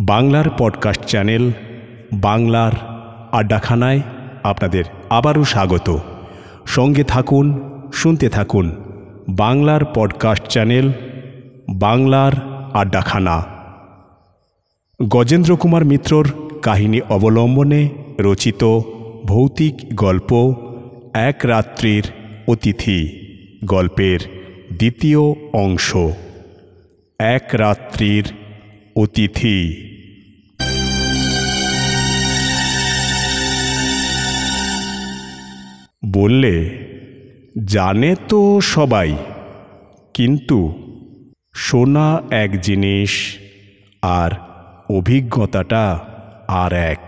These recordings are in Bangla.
বাংলার পডকাস্ট চ্যানেল বাংলার আড্ডাখানায় আপনাদের আবারও স্বাগত। সঙ্গে থাকুন, শুনতে থাকুন বাংলার পডকাস্ট চ্যানেল বাংলার আড্ডাখানা। গজেন্দ্র কুমার মিত্রর কাহিনী অবলম্বনে রচিত ভৌতিক গল্প এক রাত্রির অতিথি, গল্পের দ্বিতীয় অংশ। এক রাত্রির অতিথি। বললে, জানে তো সবাই, কিন্তু শোনা এক জিনিস, আর অভিজ্ঞতাটা আর এক।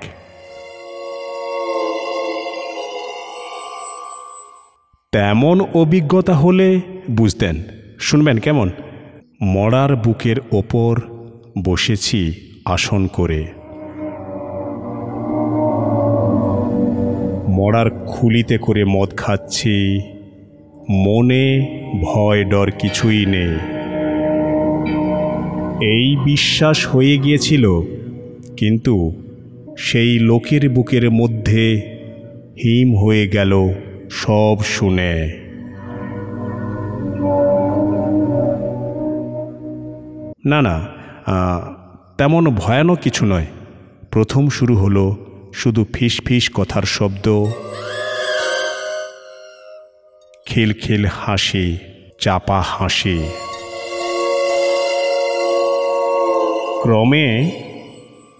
তেমন অভিজ্ঞতা হলে বুঝতেন, শুনবেন কেমন? মরার বুকের ওপর বসেছি আসন করে। মরার খুলিতে করে মদ খাচ্ছি। মনে ভয় ডর কিছুই নেই। এই বিশ্বাস হয়ে গিয়েছিল, কিন্তু সেই লোকের বুকের মধ্যে হিম হয়ে গেল সব শুনে। না না তেমন ভয়ানক কিছু নয়। প্রথম শুরু হলো শুধু ফিস ফিস কথার শব্দ। খিলখিল হাসি, চাপা হাসি। ক্রমে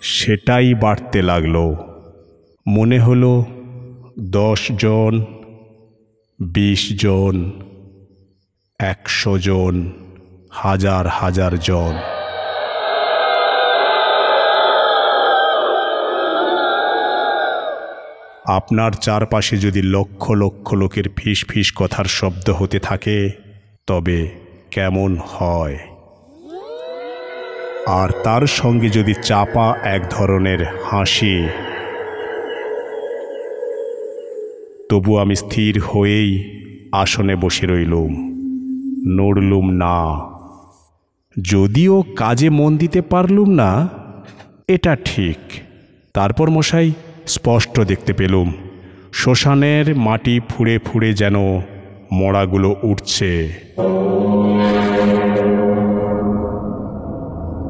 সেটাই বাড়তে লাগল। মনে হলো দশ জন, বিশ জন, একশো জন, হাজার হাজার জন। আপনার চারপাশে যদি লক্ষ লক্ষ লোকের ফিস ফিস কথার শব্দ হতে থাকে, তবে কেমন হয়? আর তার সঙ্গে যদি চাপা এক ধরনের হাসি, তবু আমি স্থির হয়েই আসনে বসে রইলুম, নড়লুম না। যদিও কাজে মন দিতে পারলুম না, এটা ঠিক। তারপর মশাই স্পষ্ট দেখতে পেলুম। শ্মশানের মাটি ফুঁড়ে ফুঁড়ে যেন মড়াগুলো উঠছে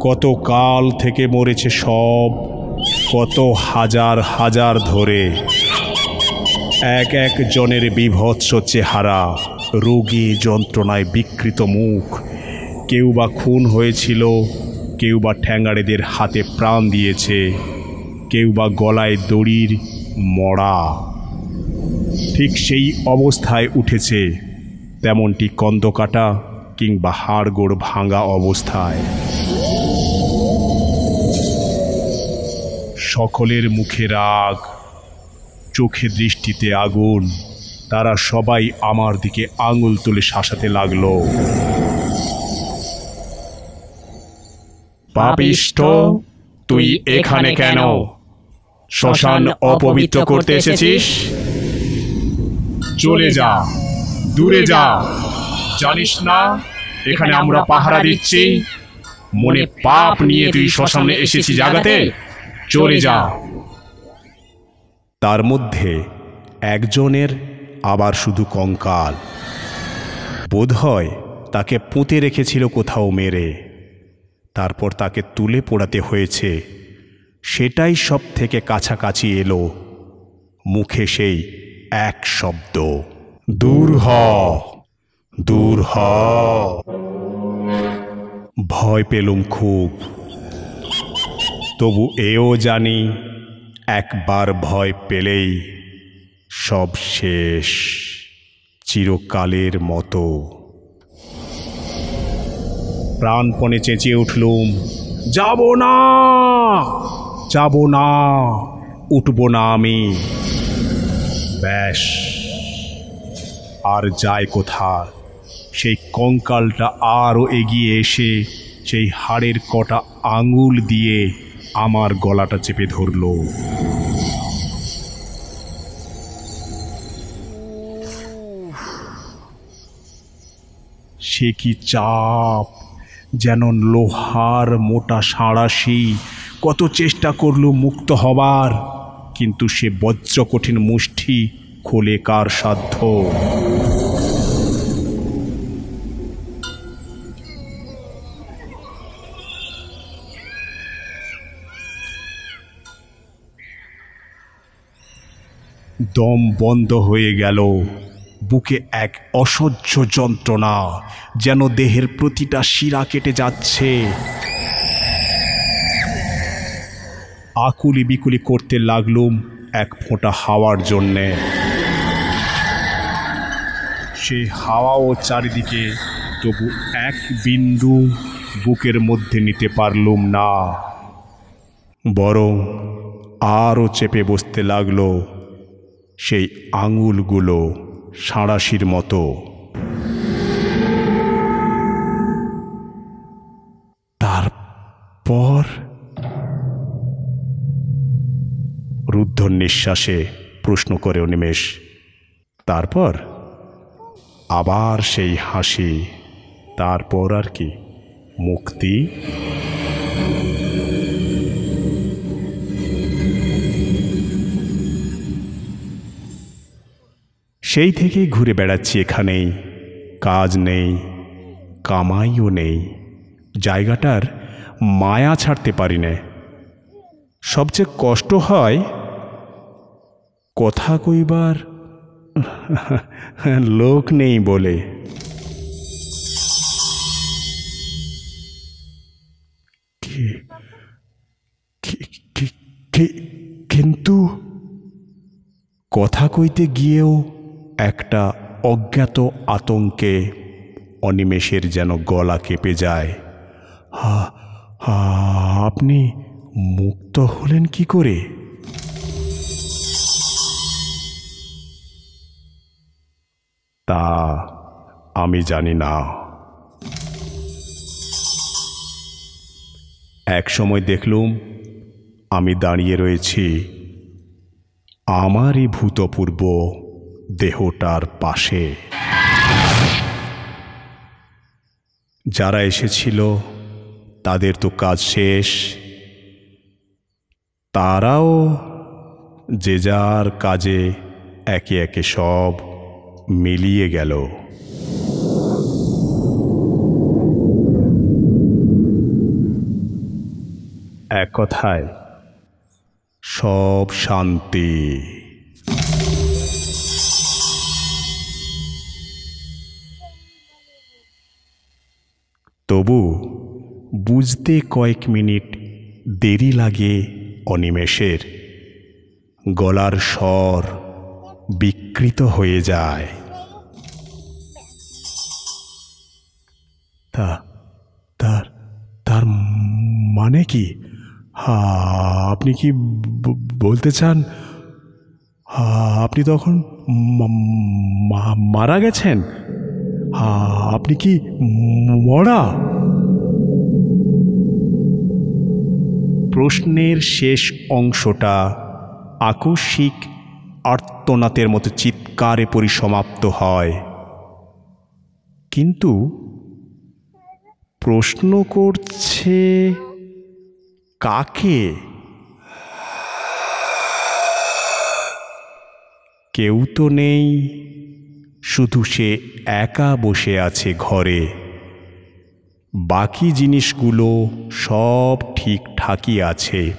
কত কাল থেকে মরেছে সব, কত হাজার হাজার ধরে। এক এক জনের বিভৎস চেহারা, রোগী যন্ত্রণায় বিকৃত মুখ। কেউ বা খুন হয়েছিল, কেউ বা ঠ্যাঙ্গাড়েদের হাতে প্রাণ দিয়েছে। কেউ বা গলায় দড়ির মড়া। ঠিক সেই অবস্থায় উঠেছে তেমনটি কন্দকাটা কিংবা হাড়গোড় ভাঙা অবস্থায়। সকলের মুখে রাগ, চোখে দৃষ্টিতে আগুন, তারা সবাই আমার দিকে আঙুল তুলে শাসাতে লাগল। পাপিষ্ঠ, তুই এখানে কেন? শ্মশান অপবিত্র করতে এসেছিস? চলে যা দূরে যা। জানিস না এখানে আমরা পাহারা দিচ্ছি। মনে পাপ নিয়ে তুই শ্মশানে এসেছি জাগাতে? চলে যা। তার মধ্যে একজনের আবার শুধু কঙ্কাল। বোধহয় তাকে পুঁতে রেখেছিল কোথাও মেরে। তারপর তাকে তুলে পোড়াতে হয়েছে। সেটাই সব থেকে কাছাকাছি এলো। মুখে সেই এক শব্দ, দূর হ দূর হ। ভয় পেলুম খুব। তবু এও জানি, একবার ভয় পেলেই সব শেষ চিরকালের মতো। প্রাণপণে চেঁচিয়ে উঠলুম, যাব না! যাব না, উঠব না আমি। ব্যাস, আর যায় কোথার সেই কঙ্কালটা আরও এগিয়ে এসে সেই হাড়ের কটা আঙুল দিয়ে আমার গলাটা চেপে ধরলো। সে কি চাপ যেন লোহার মোটা সাঁড়াশি কত চেষ্টা করল মুক্ত হবার, কিন্তু সে বজ্র কঠিন মুষ্টি খোলে কার সাধ্য? দম বন্ধ হয়ে গেল, বুকে এক অসহ্য যন্ত্রণা যেন দেহের প্রতিটা শিরা কেটে যাচ্ছে। আকুলি বিকুলি করতে লাগলুম এক ফোঁটা হাওয়ার জন্যে। সে হাওয়াও চারিদিকে, তবু এক বিন্দু বুকের মধ্যে নিতে পারলুম না। বরং আরও চেপে বসতে লাগল সেই আঙুলগুলো সাঁড়াশির মতো। তারপর রুদ্ধ নিঃশ্বাসে প্রশ্ন করে অনিমেষ তারপর আবার সেই হাসি, তারপর আর কি, মুক্তি। সেই থেকেই ঘুরে বেড়াচ্ছি এখানেই, কাজ নেই, কামাইও নেই, জায়গাটার মায়া ছাড়তে পারি না। সবচেয়ে কষ্ট হয় কথা কইবার? লোক নেই বলে। কিন্তু কথা কইতে গিয়েও একটা অজ্ঞাত আতঙ্কে অনিমেষের যেন গলা কেঁপে যায়। হা, আপনি মুক্ত হলেন কি করে? তা আমি জানি না। এক সময় দেখলুম আমি দাঁড়িয়ে রয়েছি। আমারই ভূতপূর্ব দেহটার পাশে। যারা এসেছিল, তাদের তো কাজ শেষ। তারাও যে যার কাজে একে একে সব মিলিয়ে গেল। এক কথায়, সব শান্তি। তবু বুঝতে কয়েক মিনিট দেরি লাগে অনিমেষের। গলার স্বর বিকৃত হয়ে যায়। তা তার তার মানে কি? আপনি কি বলতে চান? আপনি তখন মারা গেছেন? আপনি কি মরা? প্রশ্নের শেষ অংশটা আকস্মিক আর্তনাতের মতো চিৎকারে পরিসমাপ্ত হয়। কিন্তু প্রশ্ন করছে, কাকে? কেউ তো নেই, শুধু সে একা বসে আছে ঘরে। বাকি জিনিসগুলো সব ঠিকঠাকই আছে।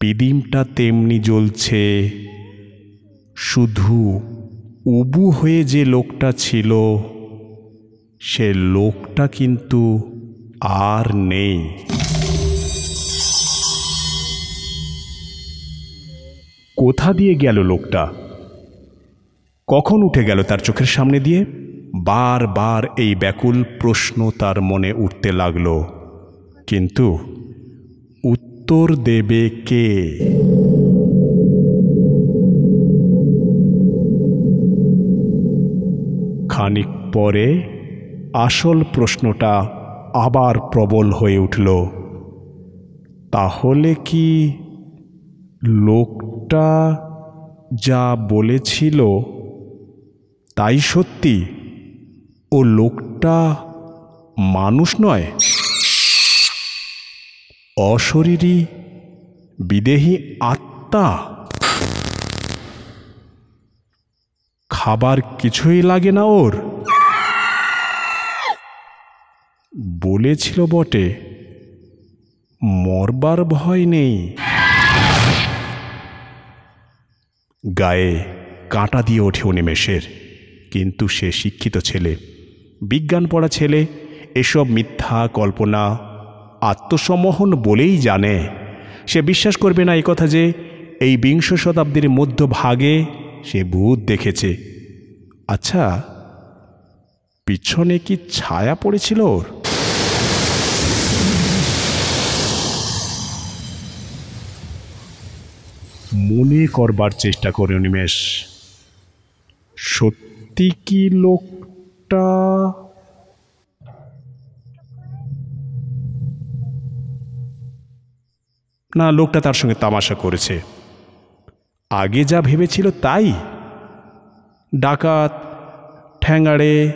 পিদিমটা তেমনি জ্বলছে শুধু উবু হয়ে যে লোকটা ছিল, সে লোকটা কিন্তু আর নেই। কোথা দিয়ে গেল লোকটা? কখন উঠে গেল তার চোখের সামনে দিয়ে? বারবার এই ব্যাকুল প্রশ্ন তার মনে উঠতে লাগল, কিন্তু উত্তর দেবে কে? খানিক পরে আসল প্রশ্নটা আবার প্রবল হয়ে উঠল, তাহলে কি লোকটা যা বলেছিল তাই সত্যি ও লোকটা মানুষ নয়? অশরীরী বিদেহী আত্মা? খাবার কিছুই লাগে না ওর। বলেছিল বটে, মরবার ভয় নেই। গায়ে কাঁটা দিয়ে ওঠে অনিমেষের কিন্তু সে শিক্ষিত ছেলে, বিজ্ঞান পড়া ছেলে, এসব মিথ্যা কল্পনা আত্মসম্মোহন বলেই জানে। সে বিশ্বাস করবে না এই কথা যে, এই বিংশ শতাব্দীর মধ্যভাগে সে ভূত দেখেছে। আচ্ছা পিছনে কি ছায়া পড়েছিল ওর? মনে করবার চেষ্টা করে নিমেষ। সত্যি কি লোকটা? না, লোকটা তার সঙ্গে তামাশা করেছে। আগে যা ভেবেছিল তাই। ডাকাত, ঠ্যাঙাড়ে,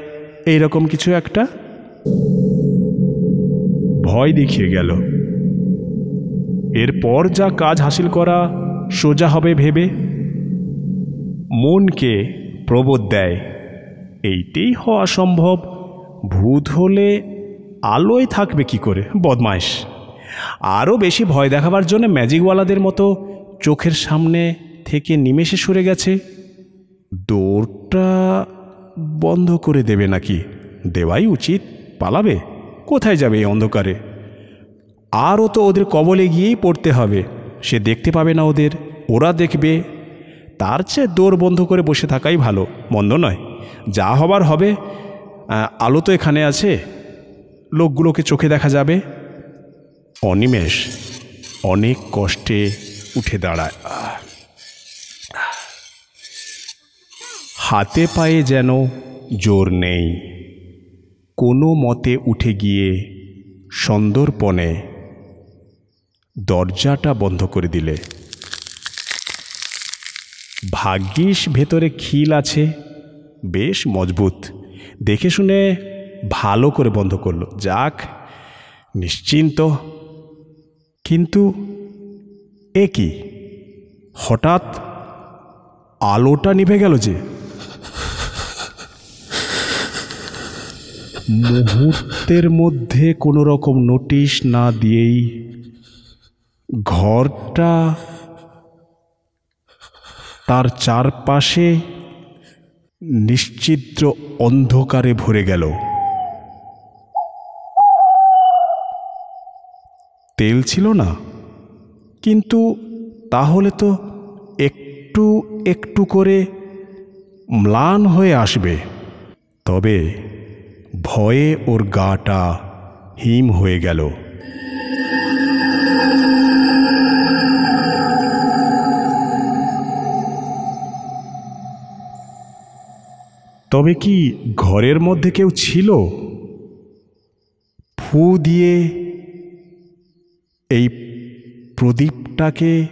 এইরকম কিছু একটা? ভয় দেখিয়ে গেল। এরপর যা কাজ হাসিল করা সোজা হবে ভেবে। মনকে প্রবোধ দেয়, এইটাই হওয়া সম্ভব। ভূত হলে আলোয় থাকবে কি করে, বদমাইশ। আরও বেশি ভয় দেখাবার জন্য ম্যাজিকওয়ালাদের মতো চোখের সামনে থেকে নিমেষে সরে গেছে। দৌড়টা বন্ধ করে দেবে নাকি? দেওয়াই উচিত। পালাবে? কোথায় যাবে এই অন্ধকারে? আরও তো ওদের কবলে গিয়েই পড়তে হবে। সে দেখতে পাবে না ওদের। ওরা দেখবে। তার চেয়ে দৌড় বন্ধ করে বসে থাকাই ভালো, মন্দ নয়। যা হবার হবে আলো তো এখানে আছে। লোকগুলোকে চোখে দেখা যাবে। অনিমেষ অনেক কষ্টে উঠে দাঁড়ায় আহ। হাতে পায়ে যেন জোর নেই। কোনো মতে উঠে গিয়ে সন্দর্পণে দরজাটা বন্ধ করে দিলে। ভাগ্যিস ভেতরে খিল আছে, বেশ মজবুত। দেখে শুনে ভালো করে বন্ধ করল। যাক, নিশ্চিন্ত। কিন্তু এ কি? হঠাৎ আলোটা নিভে গেল যে। মুহূর্তের মধ্যে কোনো রকম নোটিশ না দিয়েই ঘরটা তার চারপাশে নিশ্চিদ্র অন্ধকারে ভরে গেল। তেল ছিল না, কিন্তু তাহলে তো একটু একটু করে ম্লান হয়ে আসবে। তবে ভয়ে ওর গাটা হিম হয়ে গেল। তবে কি ঘরের মধ্যে কেউ ছিল? ফু দিয়ে এই প্রদীপটাকে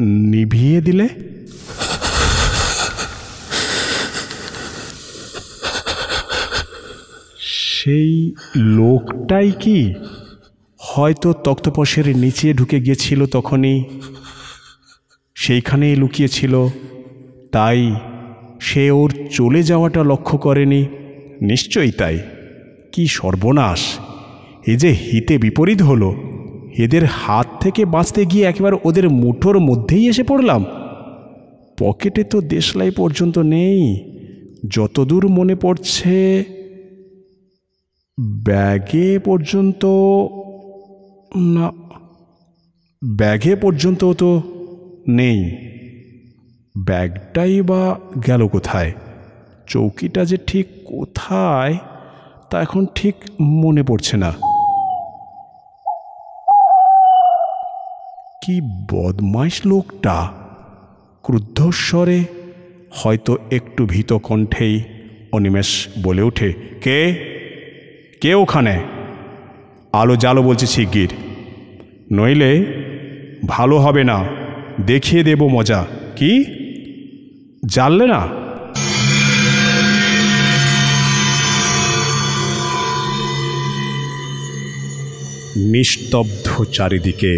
নিভিয়ে দিলে? সেই লোকটাই কি? হয়তো তক্তপশের নিচে ঢুকে গিয়েছিল তখনই। সেইখানেই লুকিয়েছিল। তাই সে ওর চলে যাওয়াটা লক্ষ্য করেনি। নিশ্চয়ই তাই। কি সর্বনাশ। এ যে হিতে বিপরীত হলো। এদের হাত থেকে বাঁচতে গিয়ে একেবারে ওদের মুঠোর মধ্যেই এসে পড়লাম। পকেটে তো দেশলাই পর্যন্ত নেই। যতদূর মনে পড়ছে ব্যাগে পর্যন্ত না, ব্যাগে পর্যন্ত তো নেই। ব্যাগটাই বা গেল কোথায়? চৌকিটা যে ঠিক কোথায়, তা এখন ঠিক মনে পড়ছে না। কি বদমাইশ লোকটা। ক্রুদ্ধস্বরে হয়তো একটু ভীত কণ্ঠেই অনিমেষ বলে ওঠে, কে? কে ওখানে? আলো জালো বলছে শিগগির। নইলে ভালো হবে না, দেখিয়ে দেব মজা। কি? জানলে না? নিস্তব্ধ চারিদিকে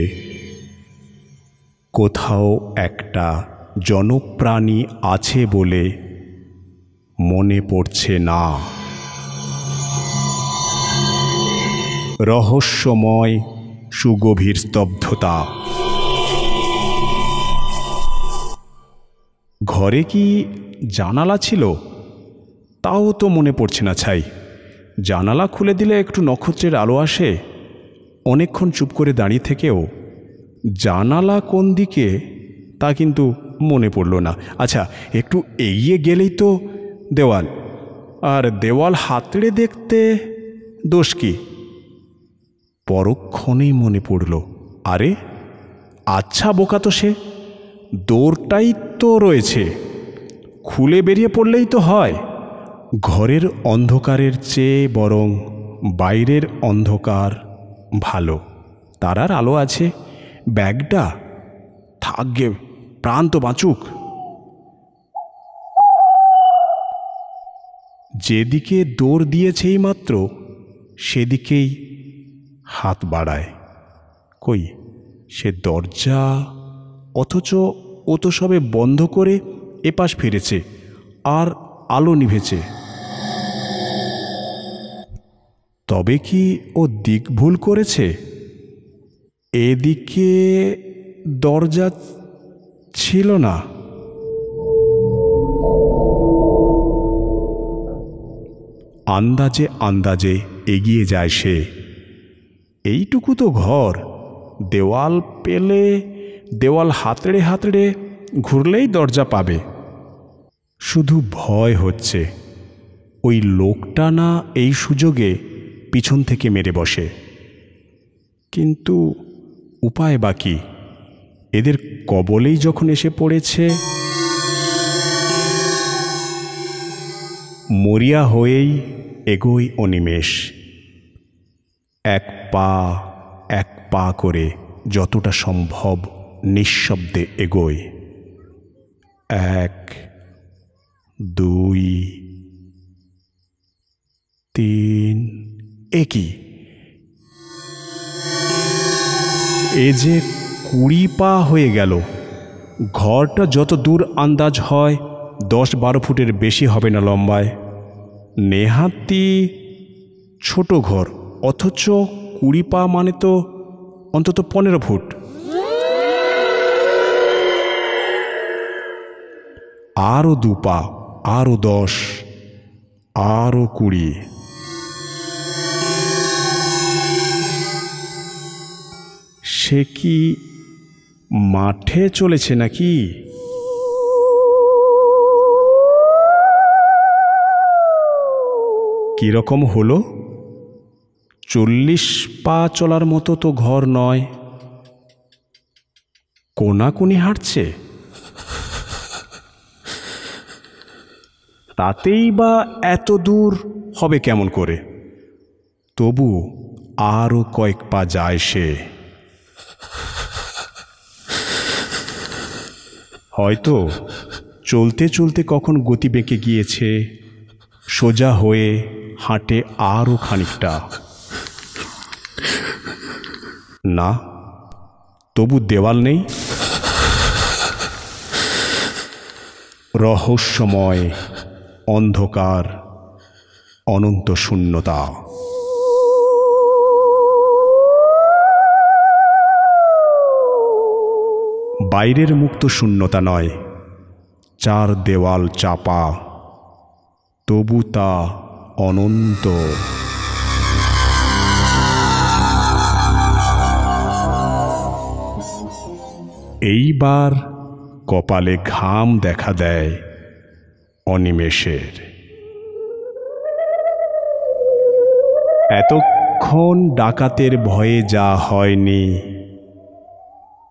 কোথাও একটা জনপ্রাণী আছে বলে মনে পড়ছে না। রহস্যময় সুগভীর স্তব্ধতা। ঘরে কি জানালা ছিল? তাও তো মনে পড়ছে না, ছাই। জানালা খুলে দিলে একটু নক্ষত্রের আলো আসে। অনেকক্ষণ চুপ করে দাঁড়িয়ে থেকেও জানালা কোন দিকে, তা কিন্তু মনে পড়ল না। আচ্ছা একটু এগিয়ে গেলেই তো দেওয়াল। আর দেওয়াল হাতড়ে দেখতে দোষ কি? পরক্ষণেই মনে পড়ল, আরে আচ্ছা বোকা তো সে। দৌড়টাই তো রয়েছে। খুলে বেরিয়ে পড়লেই তো হয়। ঘরের অন্ধকারের চেয়ে বরং বাইরের অন্ধকার ভালো। তারার আলো আছে। ব্যাগটা। থাকবে প্রাণ তো বাঁচুক। যেদিকে দৌড় দিয়েছেই মাত্র সেদিকেই হাত বাড়ায়। কই, সে দরজা? অথচ ও তো সবে বন্ধ করে এপাশ ফিরেছে, আর আলো নিভেছে। তবে কি ও দিক ভুল করেছে? এদিকে দরজা ছিল না। আন্দাজে আন্দাজে এগিয়ে যায় সে। এইটুকু তো ঘর। দেওয়াল পেলে দেওয়াল হাতড়ে হাতড়ে ঘুরলেই দরজা পাবে। শুধু ভয় হচ্ছে। ওই লোকটা না এই সুযোগে পিছন থেকে মেরে বসে। কিন্তু উপায় বাকি এদের কবলেই যখন এসে পড়েছে। মরিয়া হয়েই এগোই অনিমেষ। এক পা এক পা করে যতটা সম্ভব নিঃশব্দে এগোয়। এক, দুই, তিন একই এ যে কুড়ি পা হয়ে গেল, ঘরটা যত দূর আন্দাজ হয়, দশ বারো ফুটের বেশি হবে না লম্বায়। নেহাতি ছোট ঘর। অথচ কুড়ি পা মানে তো অন্তত পনেরো ফুট। আরও দু পা, আরও দশ, আরও কুড়ি। সে কি মাঠে চলেছে নাকি? কীরকম হলো? চল্লিশ পা চলার মতো তো ঘর নয়। কোনাকুনি হাঁটছে। তাতেই বা এত দূর হবে কেমন করে? তবু আরও কয়েক পা যায় সে। হয়তো চলতে চলতে কখন গতি বেঁকে গিয়েছে, সোজা হয়ে হাঁটে আরও খানিকটা। না, তবু দেওয়াল নেই। রহস্যময় অন্ধকার, অনন্ত শূন্যতা। বাইরের মুক্ত শূন্যতা নয়, চার দেওয়াল চাপা, তবু তা অনন্ত। এইবার কপালে ঘাম দেখা দেয় অনিমেষের। এতক্ষণ ডাকাতের ভয়ে যা হয়নি,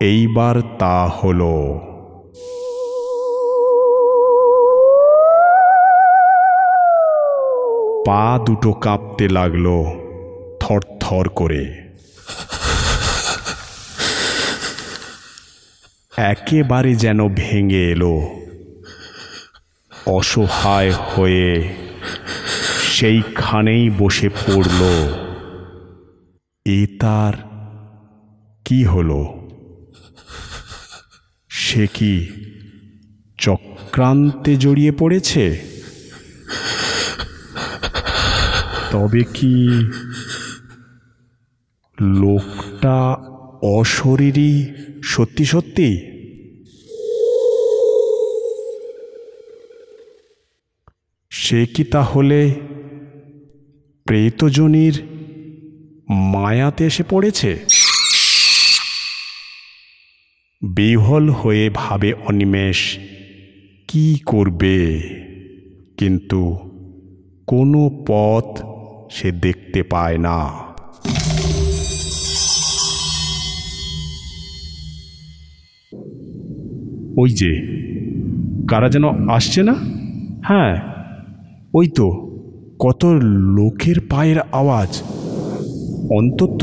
এইবার তা হলো। পা দুটো কাঁপতে লাগল থরথর করে। একেবারে যেন ভেঙে এলো। অসহায় হয়ে সেইখানেই বসে পড়ল। এ তার কি হলো? সে কি চক্রান্তে জড়িয়ে পড়েছে? তবে কি লোকটা অশরীরই সত্যি সত্যি? সে কি তাহলে প্রেতজনির মায়াতে এসে পড়েছে? বিহল হয়ে ভাবে অনিমেষ, কি করবে? কিন্তু কোনো পথ সে দেখতে পায় না। ওই যে, কারা যেন আসছে না? হ্যাঁ ওই তো কত লোকের পায়ের আওয়াজ। অন্তত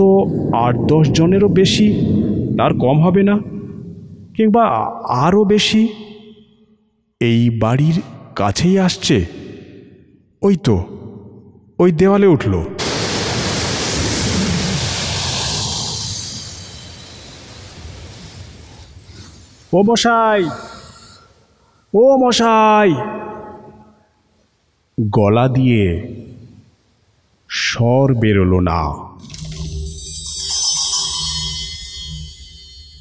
আট দশ জনেরও বেশি, তার কম হবে না, কিংবা আরও বেশি। এই বাড়ির কাছেই আসছে। ওই তো ওই দেওয়ালে উঠল। ও মশাই ও মশাই। গলা দিয়ে স্বর বেরোলো না।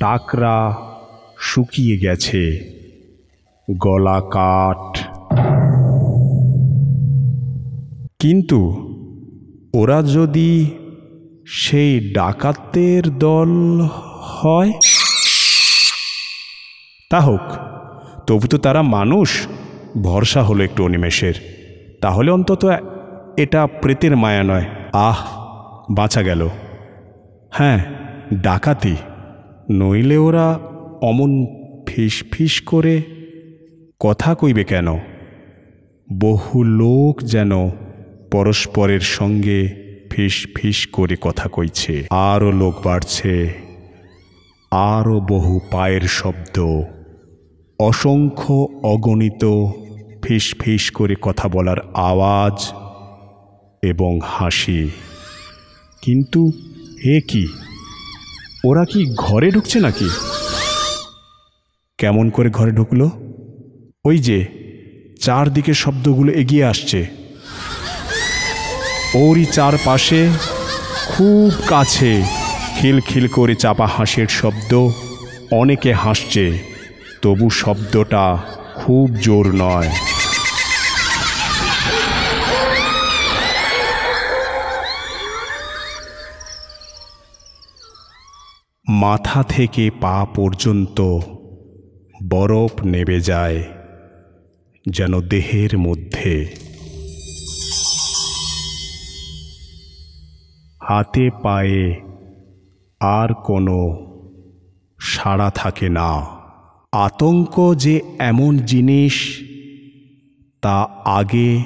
টাকরা শুকিয়ে গেছে, গলা কাঠ। কিন্তু ওরা যদি সেই ডাকাতের দল হয়? তা হোক, তবু তো তারা মানুষ, ভরসা হলো একটু অনিমেষের। তাহলে অন্তত এটা প্রেতের মায়া নয়। আহ বাঁচা গেল। হ্যাঁ ডাকাতি। নইলে ওরা অমন ফিস ফিস করে কথা কইবে কেন? বহু লোক যেন পরস্পরের সঙ্গে ফিস ফিস করে কথা কইছে। আরও লোক বাড়ছে। আরও বহু পায়ের শব্দ। অসংখ্য অগণিত ফিস ফিস করে কথা বলার আওয়াজ এবং হাসি। কিন্তু এ কি? ওরা কি ঘরে ঢুকছে নাকি? কেমন করে ঘরে ঢুকলো? ওই যে চারদিকে শব্দগুলো এগিয়ে আসছে। ওরই চারপাশে খুব কাছে খিলখিল করে চাপা হাসির শব্দ অনেকে হাসছে, তবু শব্দটা খুব জোর নয়। মাথা থেকে পা পর্যন্ত বরফ নেবে যায় যেন দেহের মধ্যে। হাতে পায়ে আর কোনো সাড়া থাকে না। আতঙ্ক যে এমন জিনিস তা আগে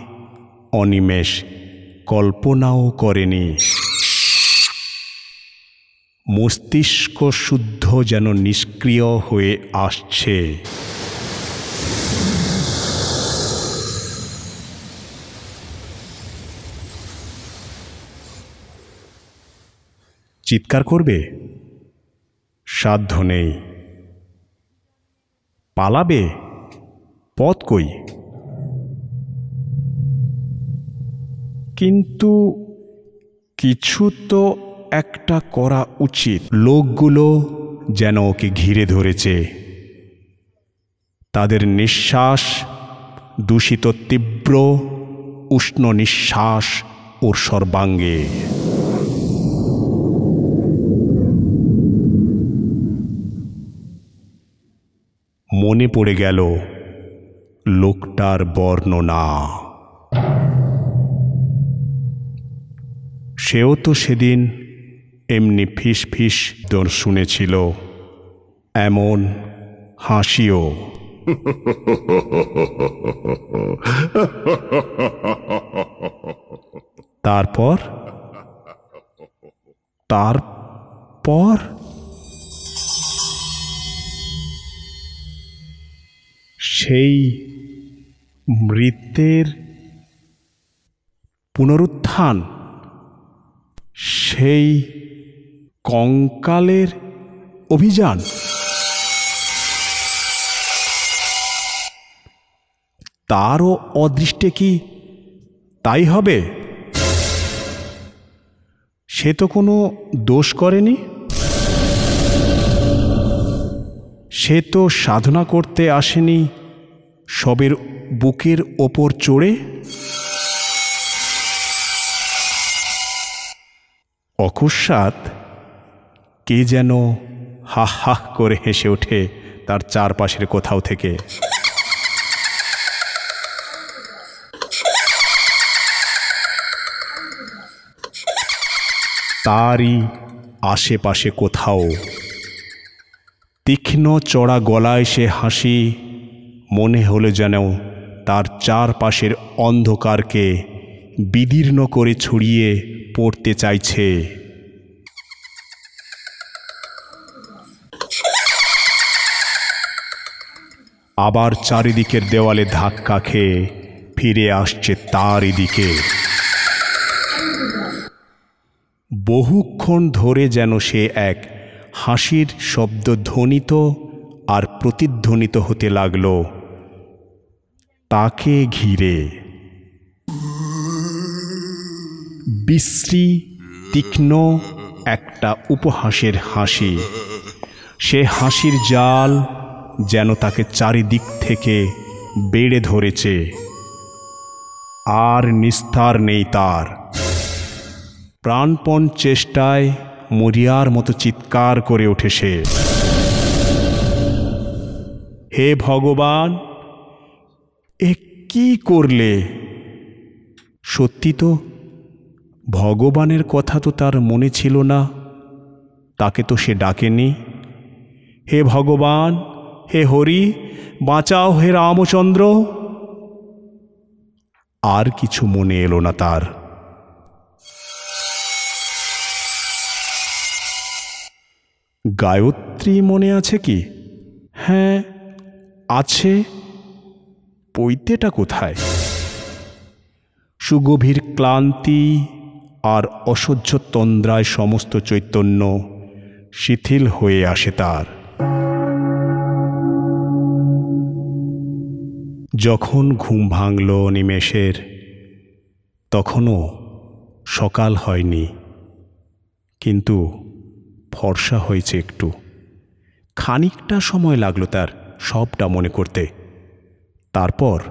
অনিমেষ কল্পনাও করেনি। মস্তিষ্ক শুদ্ধ যেন নিষ্ক্রিয় হয়ে আসছে। চিৎকার করবে? সাধ্য নেই। পালাবে? পথ কই? কিন্তু কিছু তো একটা করা উচিত। লোকগুলো যেন ওকে ঘিরে ধরেছে। তাদের নিঃশ্বাস দূষিত তীব্র, উষ্ণ নিঃশ্বাস ওর সর্বাঙ্গে। মনে পড়ে গেল, লোকটার বর্ণনা। সেও তো সেদিন এমনি ফিস ফিস দর শুনেছিল এমন হাসিও। তারপর? তারপর? সেই মৃত্যের পুনরুত্থান সেই কঙ্কালের অভিযান। তারও অদৃষ্টে কি তাই হবে? সে তো কোনো দোষ করেনি? সে তো সাধনা করতে আসেনি সবের বুকের ওপর চড়ে? অকস্মাৎ কে যেন হা হা করে হেসে ওঠে তার চারপাশের কোথাও থেকে। তারই আশেপাশে কোথাও। তীক্ষ্ণ চড়া গলায় সে হাসি, মনে হলো যেন তার চারপাশের অন্ধকারকে বিদীর্ণ করে ছড়িয়ে পড়তে চাইছে। আবার চারিদিকের দেওয়ালে ধাক্কা খেয়ে ফিরে আসছে তারই দিকে বহুক্ষণ ধরে যেন সে এক হাসির শব্দ ধ্বনিত আর প্রতিধ্বনিত হতে লাগল। তাকে ঘিরে। বিশ্রী, তীক্ষ্ণ একটা উপহাসের হাসি। সে হাসির জাল যেন তাকে চারিদিক থেকে বেড়ে ধরেছে। আর নিস্তার নেই তার। প্রাণপণ চেষ্টায় মরিয়ার মতো চিৎকার করে ওঠে সে হে ভগবান, এ কি করলে? সত্যি তো, ভগবানের কথা তো তার মনে ছিল না। তাকে তো সে ডাকেনি। হে ভগবান হে হরি, বাঁচাও হে রামচন্দ্র। আর কিছু মনে এলো না তার। গায়ত্রী মনে আছে কি? হ্যাঁ আছে। পৈতেটা কোথায়? সুগভীর ক্লান্তি আর অসহ্য তন্দ্রায় সমস্ত চৈতন্য শিথিল হয়ে আসে তার। যখন ঘুম ভাঙল নিমেষের, তখনও সকাল হয়নি। কিন্তু ফর্সা হয়েছে একটু। খানিকটা সময় লাগল তার সবটা মনে করতে। তারপর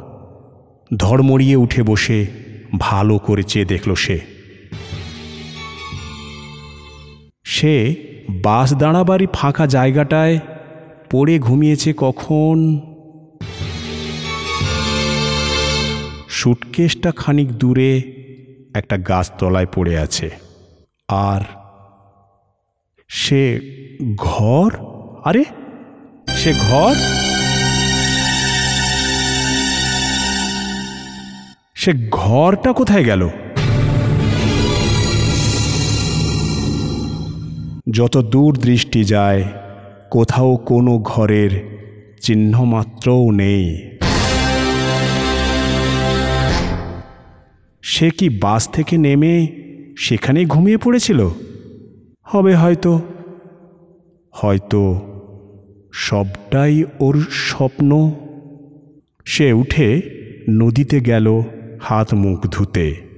ধর্মড়িয়ে উঠে বসে ভালো করে চেয়ে দেখল সে। সে বাস দাঁড়াবাড়ি ফাঁকা জায়গাটায় পড়ে ঘুমিয়েছে কখন? সুটকেসটা খানিক দূরে একটা গাছতলায় পড়ে আছে। আর সে ঘর? আরে, সে ঘর? সে ঘরটা কোথায় গেল? যত দূর দৃষ্টি যায়, কোথাও কোনো ঘরের চিহ্নমাত্রও নেই। সে কি বাস থেকে নেমে সেখানেই ঘুমিয়ে পড়েছিল? হবে হয়তো। হয়তো সবটাই ওর স্বপ্ন। সে উঠে নদীতে গেল হাত মুখ ধুতে।